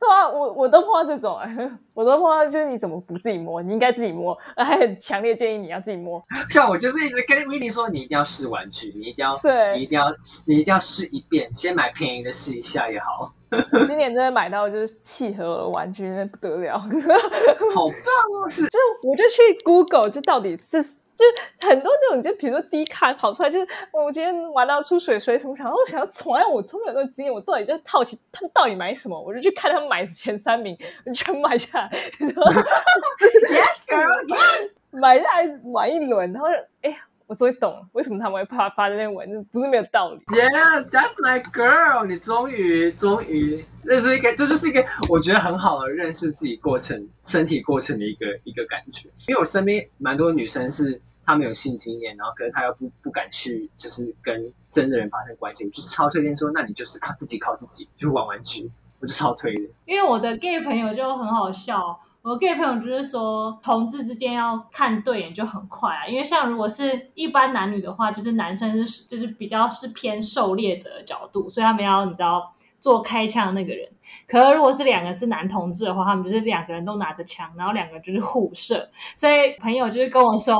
对啊，我我都碰到这种哎，我都碰到就是你怎么不自己摸？你应该自己摸，还很强烈建议你要自己摸。像我就是一直跟维尼说，你一定要试玩具，你一定要，对，你一定要，你一定要试一遍，先买便宜的试一下也好。我 今年真的买到就是契合我的玩具，那不得了，好棒哦！是，就我就去 Google，就到底是。就是很多那种，就比如说低卡跑出来，就是我今天玩到出水水什么，想我想要从来我从来没有经验，我到底就好奇他们到底买什么，我就去看他们买前三名，全买下来，Yes girl，Yes，买下来玩一轮，然后哎，我终于懂了为什么他们会发发这些文，不是没有道理。Yes，that's my girl，你终于终于，这是一个这就是一个我觉得很好的认识自己过程、身体过程的一个一个感觉，因为我身边蛮多女生是。他没有性经验，然后可是他又不不敢去，就是跟真的人发生关系，我就超推荐说，那你就是靠自己，靠自己，就玩玩具，我就超推的。因为我的 gay 朋友就很好笑，我 gay 朋友就是说，同志之间要看对眼就很快啊，因为像如果是一般男女的话，就是男生是就是比较是偏狩猎者的角度，所以他们要你知道。做开枪那个人，可是如果是两个是男同志的话，他们就是两个人都拿着枪，然后两个就是互射。所以朋友就是跟我说，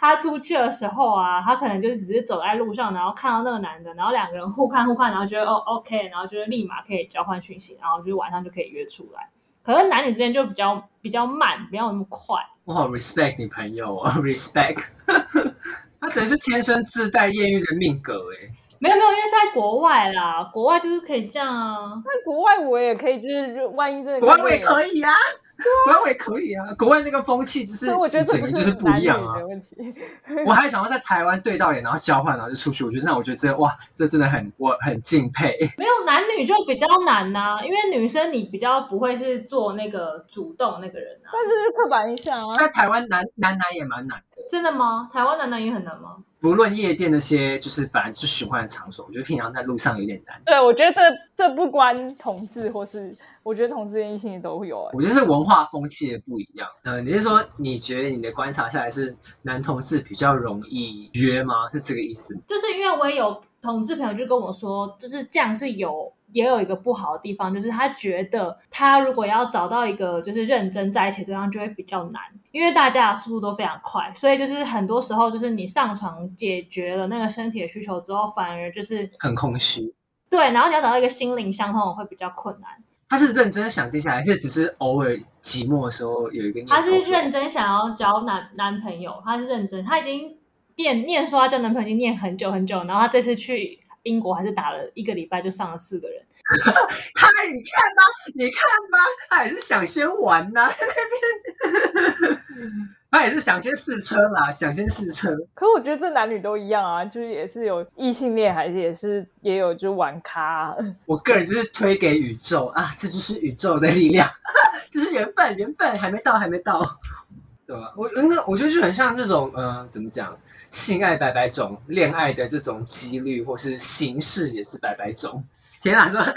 他出去的时候啊，他可能就是只是走在路上，然后看到那个男的，然后两个人互看互看，然后觉得哦 OK，然后就是立马可以交换讯息，然后就是晚上就可以约出来。可是男女之间就比较比较慢，不要那么快。我好 respect 你朋友啊，respect，他等于是天生自带艳遇的命格哎。没有没有，因为是在国外啦，国外就是可以这样啊。那国外我也可以，就是万一真的。国外我也可以啊，国外我也可以啊。国外那个风气就是，我觉得整个就是不一样啊。问题。我还想要在台湾对到眼，然后交换，然后就出去。我觉得那我觉得这哇，这真的很我很敬佩。没有男女就比较难呐，因为女生你比较不会是做那个主动那个人啊。但是刻板印象啊。在台湾男男男也蛮难的。真的吗？台湾男男也很难吗？不论夜店那些，就是反正就喜欢的场所，我觉得平常在路上有点难。对，我觉得这这不关同志，或是我觉得同志异性都有。我觉得是文化风气的不一样。呃，你是说你觉得你的观察下来是男同志比较容易约吗？是这个意思？就是因为我也有同志朋友就跟我说，就是这样是有。也有一个不好的地方，就是他觉得他如果要找到一个就是认真在一起对象，就会比较难，因为大家的速度都非常快，所以就是很多时候就是你上床解决了那个身体的需求之后，反而就是很空虚。对，然后你要找到一个心灵相通的会比较困难。他是认真想定下来，还是只是偶尔寂寞的时候有一个？他是认真想要交男男朋友，他是认真，他已经念念说他交男朋友已经念很久很久，然后他这次去。英国还是打了一个礼拜就上了四个人，他你看吧，你看吧，他也是想先玩呐，他也是想先试车啦，想先试车。可我觉得这男女都一样啊，就是也是有异性恋，还是也是也有就玩咖。我个人就是推给宇宙啊，这就是宇宙的力量，这是缘分，缘分还没到，还没到，对吧？我那，我觉得就很像这种，嗯，怎么讲？性爱百百种，恋爱的这种几率或是形式也是百百种。天啊，说瞬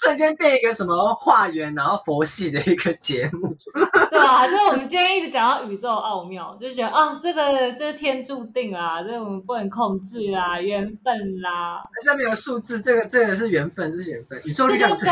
瞬间变一个什么化缘然后佛系的一个节目，对啊，就是我们今天一直讲到宇宙奥妙，就觉得啊，这个这是天注定啊，这我们不能控制啊，缘分啦。下面有数字，这个这个是缘分，这是缘分。宇宙力量跟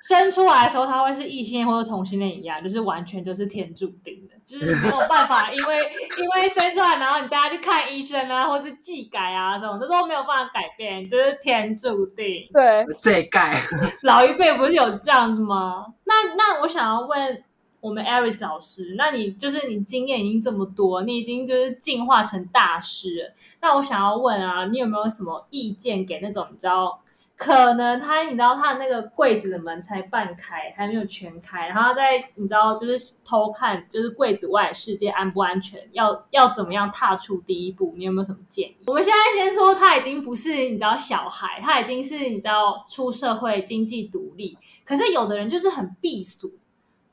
生出来的时候他会是异性或者同性恋一样，就是完全就是天注定的。就是没有办法，因为因为生出来，然后你带他去看医生啊，或是技改啊，这种这都没有办法改变，这是天注定。对，这盖 老一辈不是有这样子吗？那那我想要问我们 Aris 老师，那你就是你经验已经这么多，你已经就是进化成大师了。那我想要问啊，你有没有什么意见给那种你知道？可能他，你知道他的那个柜子的门才半开，还没有全开，然后在你知道就是偷看，就是柜子外世界安不安全，要要怎么样踏出第一步？你有没有什么建议？我们现在先说他已经不是你知道小孩，他已经是你知道出社会经济独立，可是有的人就是很避俗，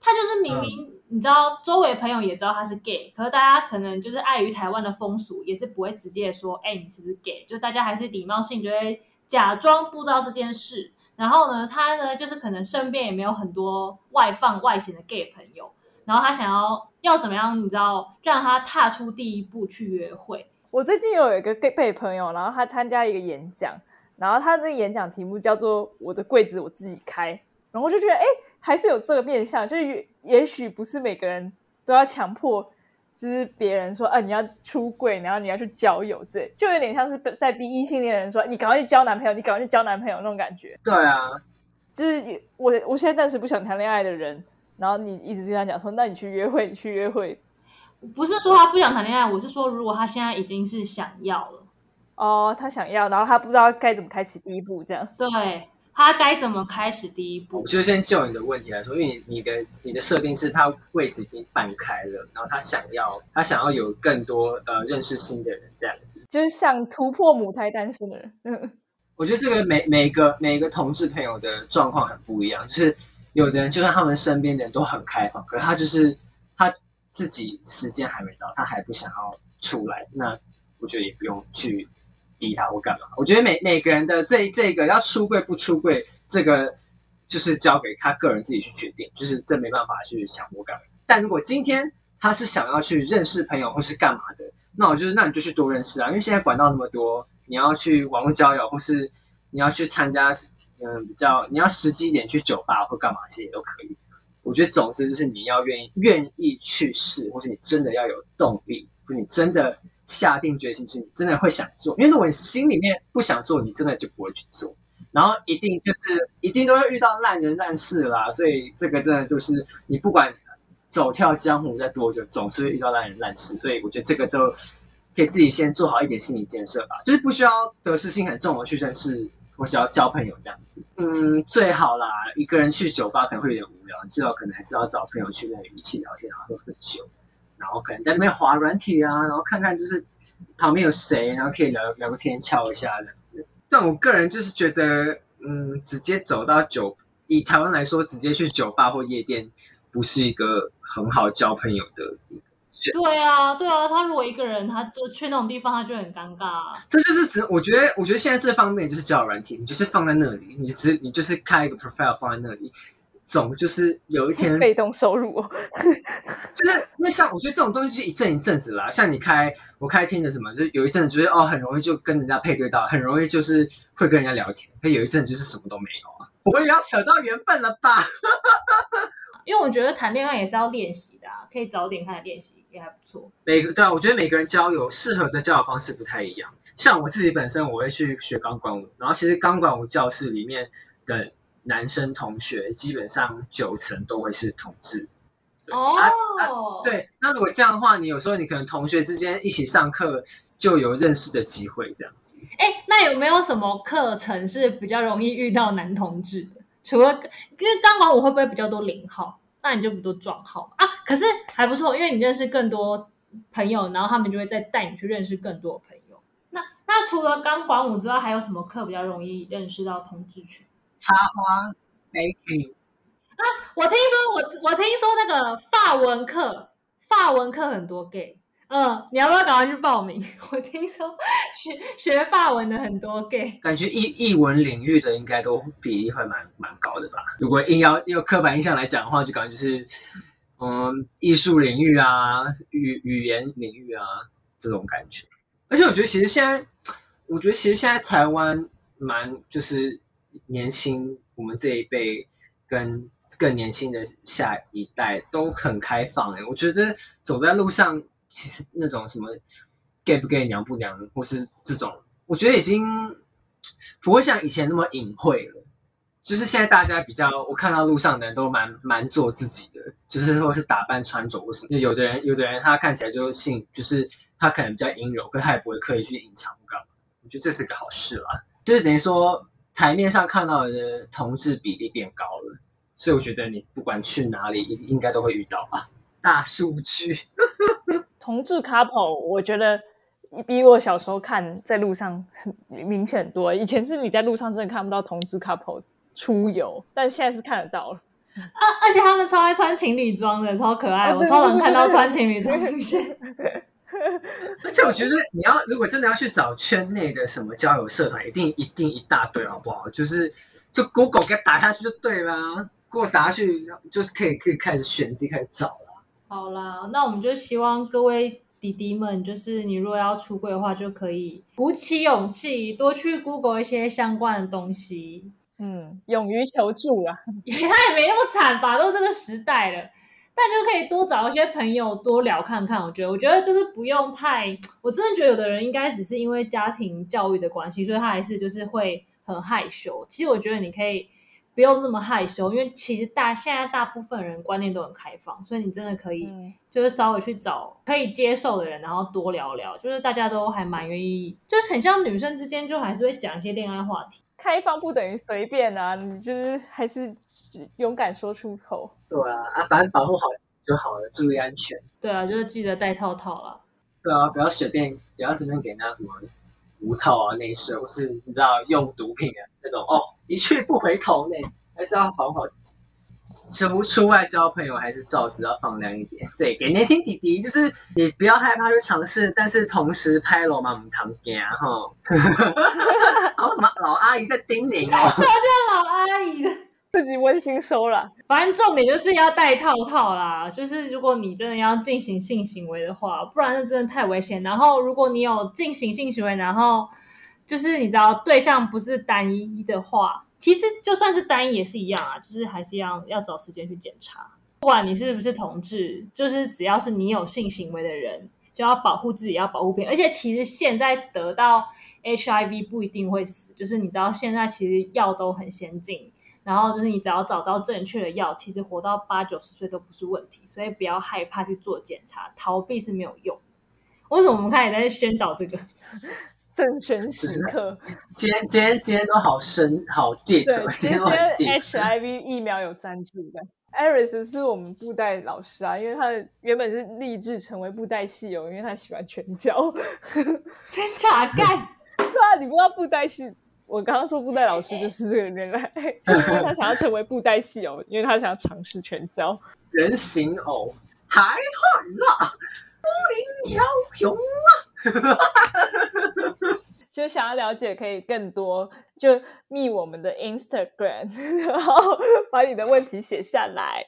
他就是明明你知道周围朋友也知道他是 gay，可是大家可能就是碍于台湾的风俗，也是不会直接说，哎，你是不是 gay？就大家还是礼貌性就会。假装不知道这件事，然后呢，他呢就是可能身边也没有很多外放外显的 gay 朋友，然后他想要要怎么样，你知道，让他踏出第一步去约会。我最近有一个 gay 朋友，然后他参加一个演讲，然后他这个演讲题目叫做“我的柜子我自己开”，然后我就觉得，哎，还是有这个面向，就是也许不是每个人都要强迫。就是别人说，啊，你要出柜，然后你要去交友，这就有点像是在逼异性恋人说，你赶快去交男朋友，你赶快去交男朋友那种感觉。对啊，就是我我现在暂时不想谈恋爱的人，然后你一直跟他讲说，那你去约会，你去约会。不是说他不想谈恋爱，我是说，如果他现在已经是想要了，哦，他想要，然后他不知道该怎么开启第一步，这样。对。他该怎么开始第一步？我就先就你的问题来说，因为你你的你的设定是他位置已经半开了，然后他想要他想要有更多呃认识新的人这样子，就是想突破母胎单身的人。我觉得这个每每个每个同志朋友的状况很不一样，就是有的人就算他们身边的人都很开放，可是他就是他自己时间还没到，他还不想要出来，那我觉得也不用去。逼他或干嘛？我觉得每每个人的这这个要出柜不出柜，这个就是交给他个人自己去决定，就是这没办法去强迫干嘛。但如果今天他是想要去认识朋友或是干嘛的，那我就是那你就去多认识啊，因为现在管道那么多，你要去网络交友或是你要去参加，嗯，比较你要实际一点去酒吧或干嘛，其实也都可以。我觉得总之就是你要愿意愿意去试，或是你真的要有动力，或你真的。下定决心去，你真的会想做，因为如果你心里面不想做，你真的就不会去做，然后一定就是一定都会遇到烂人烂事啦，所以这个真的就是你不管走跳江湖在多久，总是会遇到烂人烂事，所以我觉得这个就可以自己先做好一点心理建设吧，就是不需要得失心很重的去认识或是要交朋友这样子，嗯，最好啦，一个人去酒吧可能会有点无聊，最好可能还是要找朋友去那里一起聊天，然后喝酒。然后可能在那边滑软体啊，然后看看就是旁边有谁，然后可以聊聊个天，敲一下的。但我个人就是觉得，嗯，直接走到酒，以台湾来说，直接去酒吧或夜店，不是一个很好交朋友的。对啊，对啊，他如果一个人，他就去那种地方，他就很尴尬。这就是只，我觉得，我觉得现在最方便就是交友软体，你就是放在那里，你只你就是开一个 profile 放在那里。总就是有一天 被动收入，就是因为像我觉得这种东西是一阵一阵子啦。像你开我开听的什么，就是有一阵子觉得哦很容易就跟人家配对到，很容易就是会跟人家聊天。可有一阵就是什么都没有啊，不会要扯到缘分了吧？因为我觉得谈恋爱也是要练习的啊，可以早点开始练习也还不错。每个对啊，我觉得每个人交友适合的交友方式不太一样。像我自己本身我会去学钢管舞，然后其实钢管舞教室里面的。男生同学基本上九成都会是同志。哦，对，那如果这样的话，你有时候你可能同学之间一起上课就有认识的机会，这样子。哎，那有没有什么课程是比较容易遇到男同志的？除了因为钢管舞会不会比较多零号？那你就不多撞号啊？可是还不错，因为你认识更多朋友，然后他们就会再带你去认识更多的朋友。那那除了钢管舞之外，还有什么课比较容易认识到同志群？插花，baking 啊！我听说，我我听说那个法文课，法文课很多 gay，嗯，你要不要赶快去报名？我听说学学法文的很多 gay，感觉译译文领域的应该都比例会蛮蛮高的吧？如果硬要用刻板印象来讲的话，就感觉就是嗯，艺术领域啊，语语言领域啊这种感觉。而且我觉得其实现在，我觉得其实现在台湾蛮就是。年轻，我们这一辈跟更年轻的下一代都很开放诶、我觉得走在路上，其实那种什么 gay 不 gay 娘不娘，或是这种，我觉得已经不会像以前那么隐晦了。就是现在大家比较，我看到路上的人都蛮蛮做自己的，就是或是打扮穿着或什么。有的人有的人他看起来就性，就是他可能比较阴柔，可他也不会刻意去隐藏干嘛。我觉得这是个好事啦，就是等于说台面上看到的同志比例变高了，所以我觉得你不管去哪里，应应该都会遇到吧。大数据，同志 couple，我觉得比我小时候看在路上明显多。以前是你在路上真的看不到同志 couple 出游，但现在是看得到了。啊，而且他们超爱穿情侣装的，超可爱，我超常看到穿情侣装出现。而且我觉得你要如果真的要去找圈内的什么交友社团，一定一定一大堆，好不好？就是就 Google 给打下去就对啦，Google 打下去就是可以可以开始选，自己开始找啦。好啦，那我们就希望各位弟弟们，就是你如果要出柜的话，就可以鼓起勇气，多去 Google 一些相关的东西。嗯，勇于求助啦。他 也没那么惨吧，都这个时代了，但就可以多找一些朋友多聊看看。我觉得，我觉得就是不用太，我真的觉得有的人应该只是因为家庭教育的关系，所以他还是就是会很害羞。其实我觉得你可以不用这么害羞，因为其实大现在大部分人观念都很开放，所以你真的可以嗯就是稍微去找可以接受的人，然后多聊聊，就是大家都还蛮愿意，就是很像女生之间就还是会讲一些恋爱话题。开放不等于随便啊，你就是还是勇敢说出口。对啊，啊，反正保护好就好了，注意安全。对啊，就是记得戴套套啦。对啊，不要随便不要随便给人家什么无套啊、那些，或是你知道用毒品的那种哦，一去不回头呢，还是要保护好自己。出出外交朋友还是照子要放亮一点。对，给年轻弟弟就是你不要害怕去尝试，但是同时拍罗马唔堂惊哈。老，妈老阿姨在叮咛哦。老阿姨的，自己温馨收了。反正重点就是要戴套套啦。就是如果你真的要进行性行为的话，不然那真的太危险。然后如果你有进行性行为，然后就是你知道对象不是单一的话，其实就算是单一也是一样啊，就是还是要要找时间去检查。不管你是不是同志，就是只要是你有性行为的人，就要保护自己，要保护别人。而且其实现在得到 HIV 不一定会死，就是你知道现在其实药都很先进，然后就是你只要找到正确的药，其实活到八九十岁都不是问题，所以不要害怕去做检查，逃避是没有用。为什么我们开始在宣导这个？正选时刻，今天今天今天都好深好 deep，对，今天。HIV 疫苗有赞助的。Aris 是我们布袋老师啊，因为他的原本是立志成为布袋戏友，因为他喜欢拳脚。真假干？对啊，你不知道布袋戏？我刚刚说布袋老师就是这个原来，他想要成为布袋戏偶，因为他想要尝试拳脚。人形偶海汉啦，武林枭雄啊！就想要了解可以更多，就密我们的 Instagram，然后把你的问题写下来。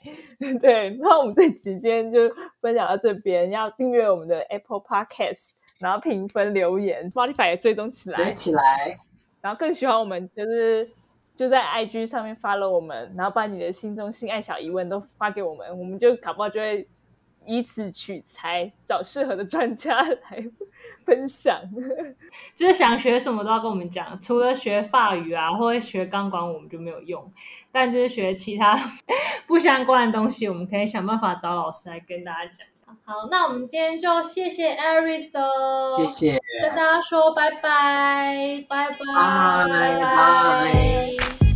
对，然后我们这集今天就分享到这边，要订阅我们的 Apple Podcast，然后评分留言，Spotify 也追踪起来连。起来，然后更喜欢我们就是就在 IG 上面发了我们，然后把你的心中性爱小疑问都发给我们，我们就搞不好就会以此取材，找适合的专家来分享。就是想学什么都要跟我们讲，除了学法语啊或者学钢管，我们就没有用。但就是学其他 不相关的东西，我们可以想办法找老师来跟大家讲。好，那我们今天就谢谢 Ariso，谢谢。跟大家说拜拜，拜拜，拜拜。